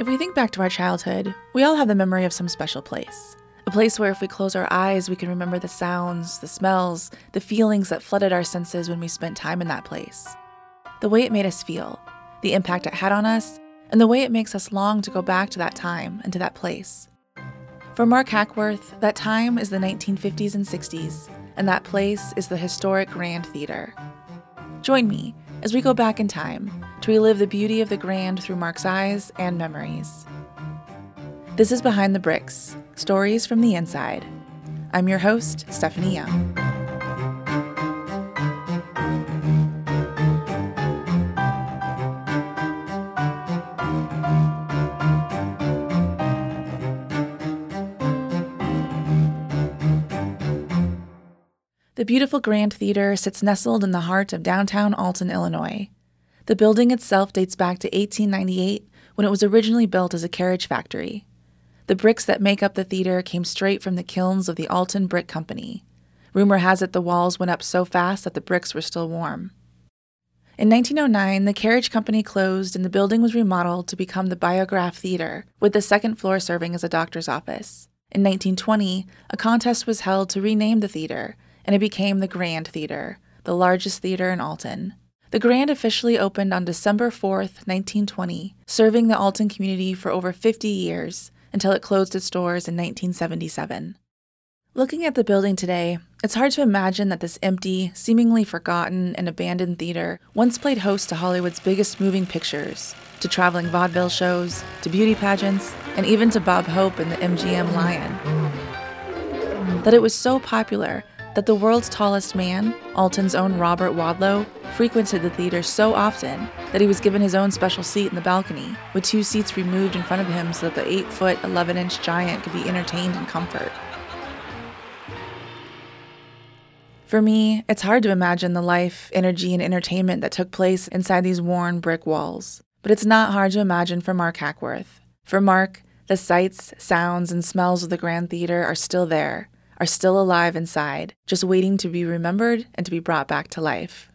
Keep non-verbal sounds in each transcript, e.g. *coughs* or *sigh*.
If we think back to our childhood, we all have the memory of some special place. A place where if we close our eyes, we can remember the sounds, the smells, the feelings that flooded our senses when we spent time in that place. The way it made us feel, the impact it had on us, and the way it makes us long to go back to that time and to that place. For Mark Hackworth, that time is the 1950s and 60s, and that place is the historic Grand Theater. Join me as we go back in time to relive the beauty of the Grand through Mark's eyes and memories. This is Behind the Bricks Stories from the Inside. I'm your host, Stephanie Young. The beautiful Grand Theater sits nestled in the heart of downtown Alton, Illinois. The building itself dates back to 1898 when it was originally built as a carriage factory. The bricks that make up the theater came straight from the kilns of the Alton Brick Company. Rumor has it the walls went up so fast that the bricks were still warm. In 1909, the carriage company closed and the building was remodeled to become the Biograph Theater, with the second floor serving as a doctor's office. In 1920, a contest was held to rename the theater, and it became the Grand Theater, the largest theater in Alton. The Grand officially opened on December 4th, 1920, serving the Alton community for over 50 years until it closed its doors in 1977. Looking at the building today, it's hard to imagine that this empty, seemingly forgotten, and abandoned theater once played host to Hollywood's biggest moving pictures, to traveling vaudeville shows, to beauty pageants, and even to Bob Hope and the MGM Lion. That it was so popular that the world's tallest man, Alton's own Robert Wadlow, frequented the theater so often that he was given his own special seat in the balcony, with two seats removed in front of him so that the 8 foot, 11 inch giant could be entertained in comfort. For me, it's hard to imagine the life, energy, and entertainment that took place inside these worn brick walls. But it's not hard to imagine for Mark Hackworth. For Mark, the sights, sounds, and smells of the Grand Theater are still there, are still alive inside, just waiting to be remembered and to be brought back to life.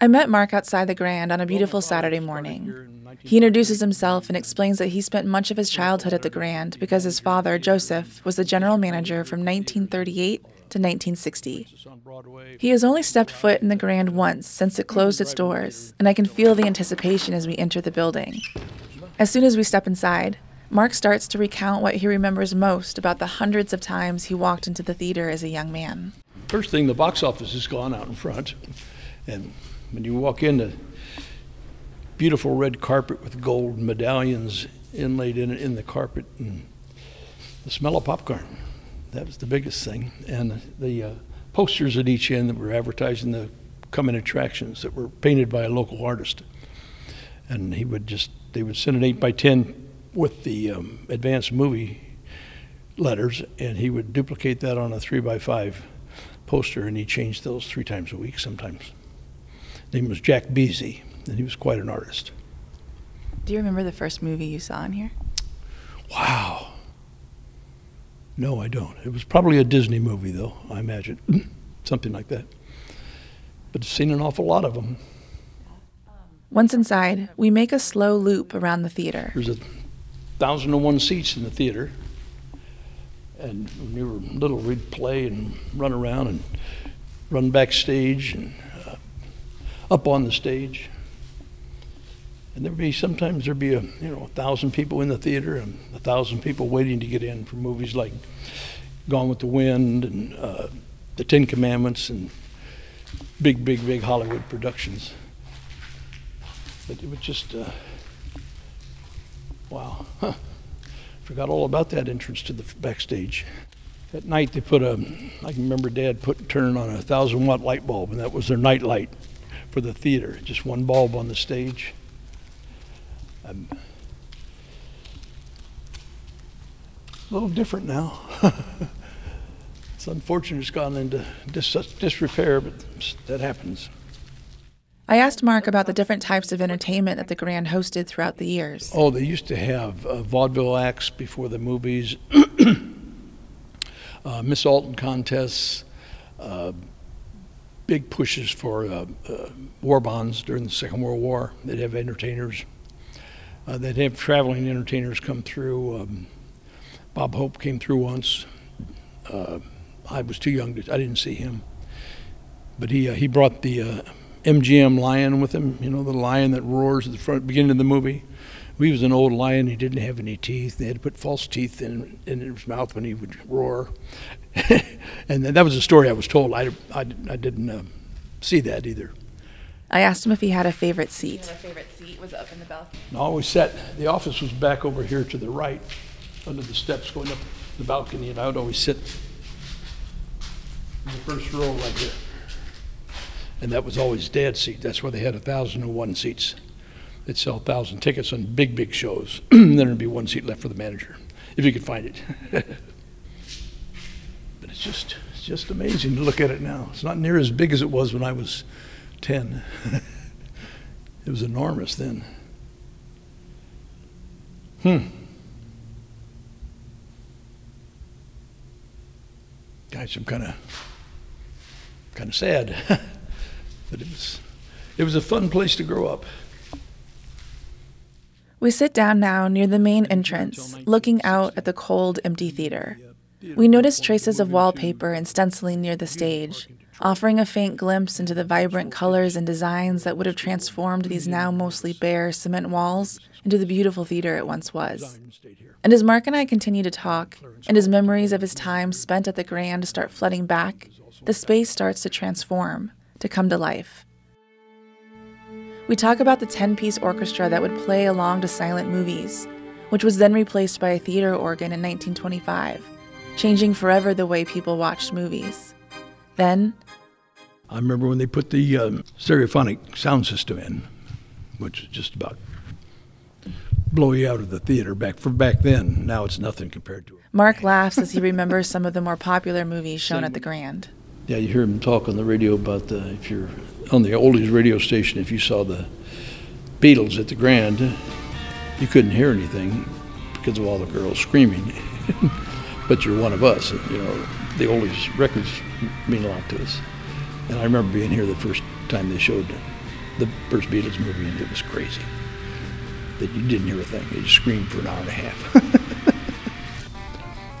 I met Mark outside the Grand on a beautiful Saturday morning. He introduces himself and explains that he spent much of his childhood at the Grand because his father, Joseph, was the general manager from 1938 to 1960. He has only stepped foot in the Grand once since it closed its doors, and I can feel the anticipation as we enter the building. As soon as we step inside, Mark starts to recount what he remembers most about the hundreds of times he walked into the theater as a young man. First thing, the box office is gone out in front. And when you walk in, the beautiful red carpet with gold medallions inlaid in, in the carpet, and the smell of popcorn. That was the biggest thing. And the uh, posters at each end that were advertising the coming attractions that were painted by a local artist. And he would just, they would send an 8 by 10 with the um, advanced movie letters, and he would duplicate that on a three by five poster, and he changed those three times a week sometimes. His name was Jack Beasy, and he was quite an artist. Do you remember the first movie you saw in here? Wow. No, I don't. It was probably a Disney movie, though, I imagine. *clears throat* Something like that. But I've seen an awful lot of them. Once inside, we make a slow loop around the theater. There's a thousand and one seats in the theater. And when we were little, we'd play and run around and run backstage and uh, up on the stage. And there'd be sometimes there'd be a you know a thousand people in the theater and a thousand people waiting to get in for movies like Gone with the Wind and uh, The Ten Commandments and big, big, big Hollywood productions. But it was just. Uh, Wow. Huh. Forgot all about that entrance to the backstage. At night, they put a, I can remember Dad put, turning on a thousand watt light bulb, and that was their night light for the theater. Just one bulb on the stage. Um, a little different now. *laughs* it's unfortunate it's gone into dis- disrepair, but that happens. I asked Mark about the different types of entertainment that the Grand hosted throughout the years. Oh, they used to have uh, vaudeville acts before the movies, *coughs* uh, Miss Alton contests, uh, big pushes for uh, uh, war bonds during the Second World War. They'd have entertainers. Uh, they'd have traveling entertainers come through. Um, Bob Hope came through once. I was too young to, I didn't see him. But he, he brought the MGM lion with him, you know, the lion that roars at the front beginning of the movie. He was an old lion. He didn't have any teeth. They had to put false teeth in, in his mouth when he would roar. *laughs* and that was a story I was told. I, I, I didn't uh, see that either. I asked him if he had a favorite seat. He had favorite seat was up in the balcony. I always sat, the office was back over here to the right, under the steps going up the balcony, and I would always sit in the first row right here. And that was always Dad's seat. That's where they had 1,001 seats. They'd sell 1,000 tickets on big, big shows. *clears throat* then there'd be one seat left for the manager, if you could find it. *laughs* but it's just, it's just amazing to look at it now. It's not near as big as it was when I was 10. *laughs* it was enormous then. Hmm. Gosh, I'm kind of kind of sad, *laughs* but it was it was a fun place to grow up. We sit down now near the main entrance, looking out at the cold, empty theater. We notice traces of wallpaper and stenciling near the stage, offering a faint glimpse into the vibrant colors and designs that would have transformed these now mostly bare cement walls into the beautiful theater it once was. And as Mark and I continue to talk, and as memories of his time spent at the Grand start flooding back, the space starts to transform, to come to life. We talk about the 10 piece orchestra that would play along to silent movies, which was then replaced by a theater organ in 1925, changing forever the way people watched movies. Then, I remember when they put the um, stereophonic sound system in, which is just about blow you out of the theater back for back then. Now it's nothing compared to it. Mark laughs as he remembers some of the more popular movies shown at the Grand. Yeah, you hear him talk on the radio about the if you're on the oldies radio station, if you saw the Beatles at the Grand, you couldn't hear anything because of all the girls screaming. *laughs* but you're one of us, you know. The oldies records mean a lot to us. And I remember being here the first time they showed the first Beatles movie, and it was crazy that you didn't hear a thing. You screamed for an hour and a half.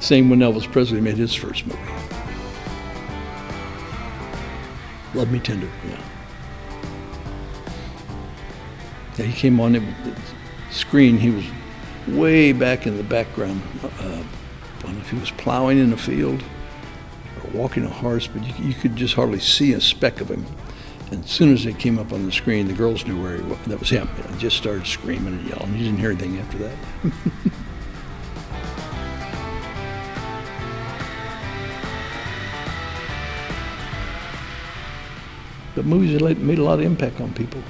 *laughs* Same when Elvis Presley made his first movie. Me Tender, yeah. Yeah, he came on the screen. He was way back in the background. Uh, I don't know if he was plowing in a field or walking a horse, but you, you could just hardly see a speck of him. And as soon as they came up on the screen, the girls knew where he was. That was him. He just started screaming and yelling. You didn't hear anything after that. *laughs* but movies made a lot of impact on people.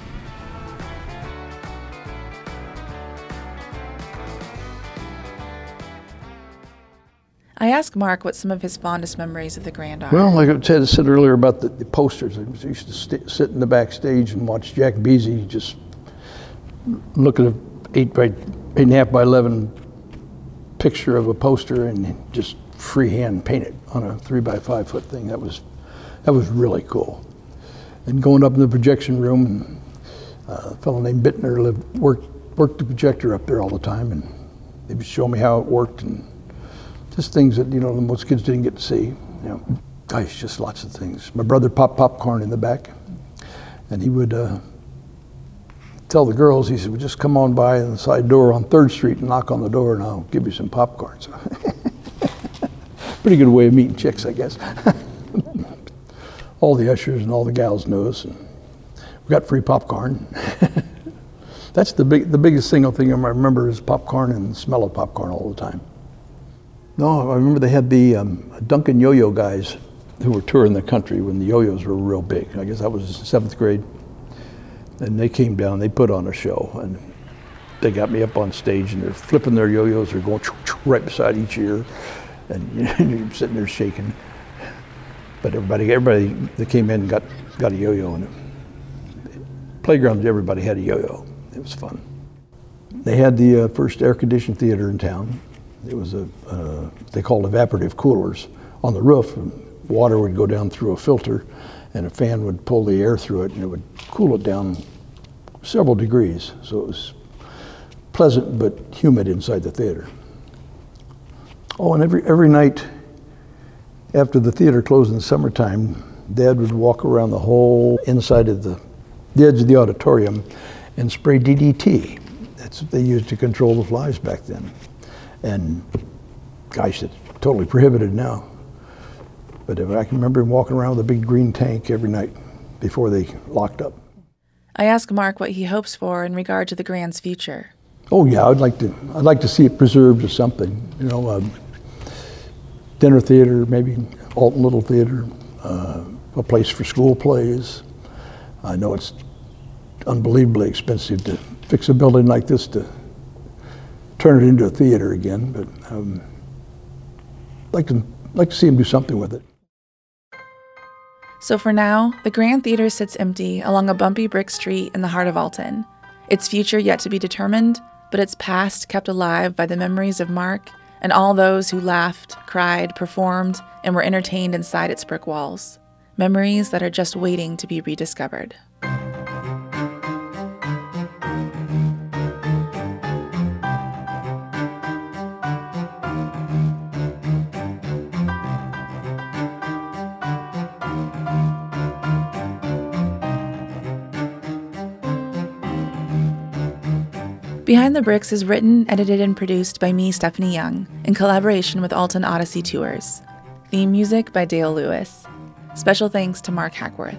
I asked Mark what some of his fondest memories of the Grand are. Well, like I said, I said earlier about the, the posters, I used to st- sit in the backstage and watch Jack Beasley just look at an eight by eight and a half by eleven picture of a poster and just freehand paint it on a three by five foot thing. That was that was really cool. And going up in the projection room, and, uh, a fellow named Bittner lived, worked worked the projector up there all the time, and they would show me how it worked and just things that you know most kids didn't get to see. You know, gosh, just lots of things. My brother popped popcorn in the back, and he would uh, tell the girls, he said, "Well, just come on by the side door on Third Street and knock on the door, and I'll give you some popcorn." So, *laughs* pretty good way of meeting chicks, I guess. *laughs* all the ushers and all the gals knew us, and we got free popcorn. *laughs* That's the big, the biggest single thing I remember is popcorn and the smell of popcorn all the time. No, I remember they had the um, Duncan yo-yo guys who were touring the country when the yo-yos were real big. I guess that was seventh grade. And they came down, they put on a show, and they got me up on stage, and they're flipping their yo-yos, they're going right beside each ear, and you *laughs* know, you're sitting there shaking. But everybody, everybody that came in got got a yo-yo, and Playgrounds, everybody had a yo-yo. It was fun. They had the uh, first air-conditioned theater in town. It was a, uh, they called evaporative coolers on the roof. Water would go down through a filter, and a fan would pull the air through it, and it would cool it down several degrees. So it was pleasant but humid inside the theater. Oh, and every, every night after the theater closed in the summertime, Dad would walk around the whole inside of the, the edge of the auditorium and spray DDT. That's what they used to control the flies back then. And gosh, it's totally prohibited now. But I can remember him walking around with a big green tank every night before they locked up. I ask Mark what he hopes for in regard to the Grand's future. Oh yeah, I'd like to. I'd like to see it preserved or something. You know, um, dinner theater, maybe Alton Little Theater, uh, a place for school plays. I know it's unbelievably expensive to fix a building like this to turn it into a theater again, but um, I'd like to like to see him do something with it. So for now, the Grand Theater sits empty along a bumpy brick street in the heart of Alton. Its future yet to be determined, but its past kept alive by the memories of Mark and all those who laughed, cried, performed, and were entertained inside its brick walls. Memories that are just waiting to be rediscovered. Behind the Bricks is written, edited, and produced by me, Stephanie Young, in collaboration with Alton Odyssey Tours. Theme music by Dale Lewis. Special thanks to Mark Hackworth.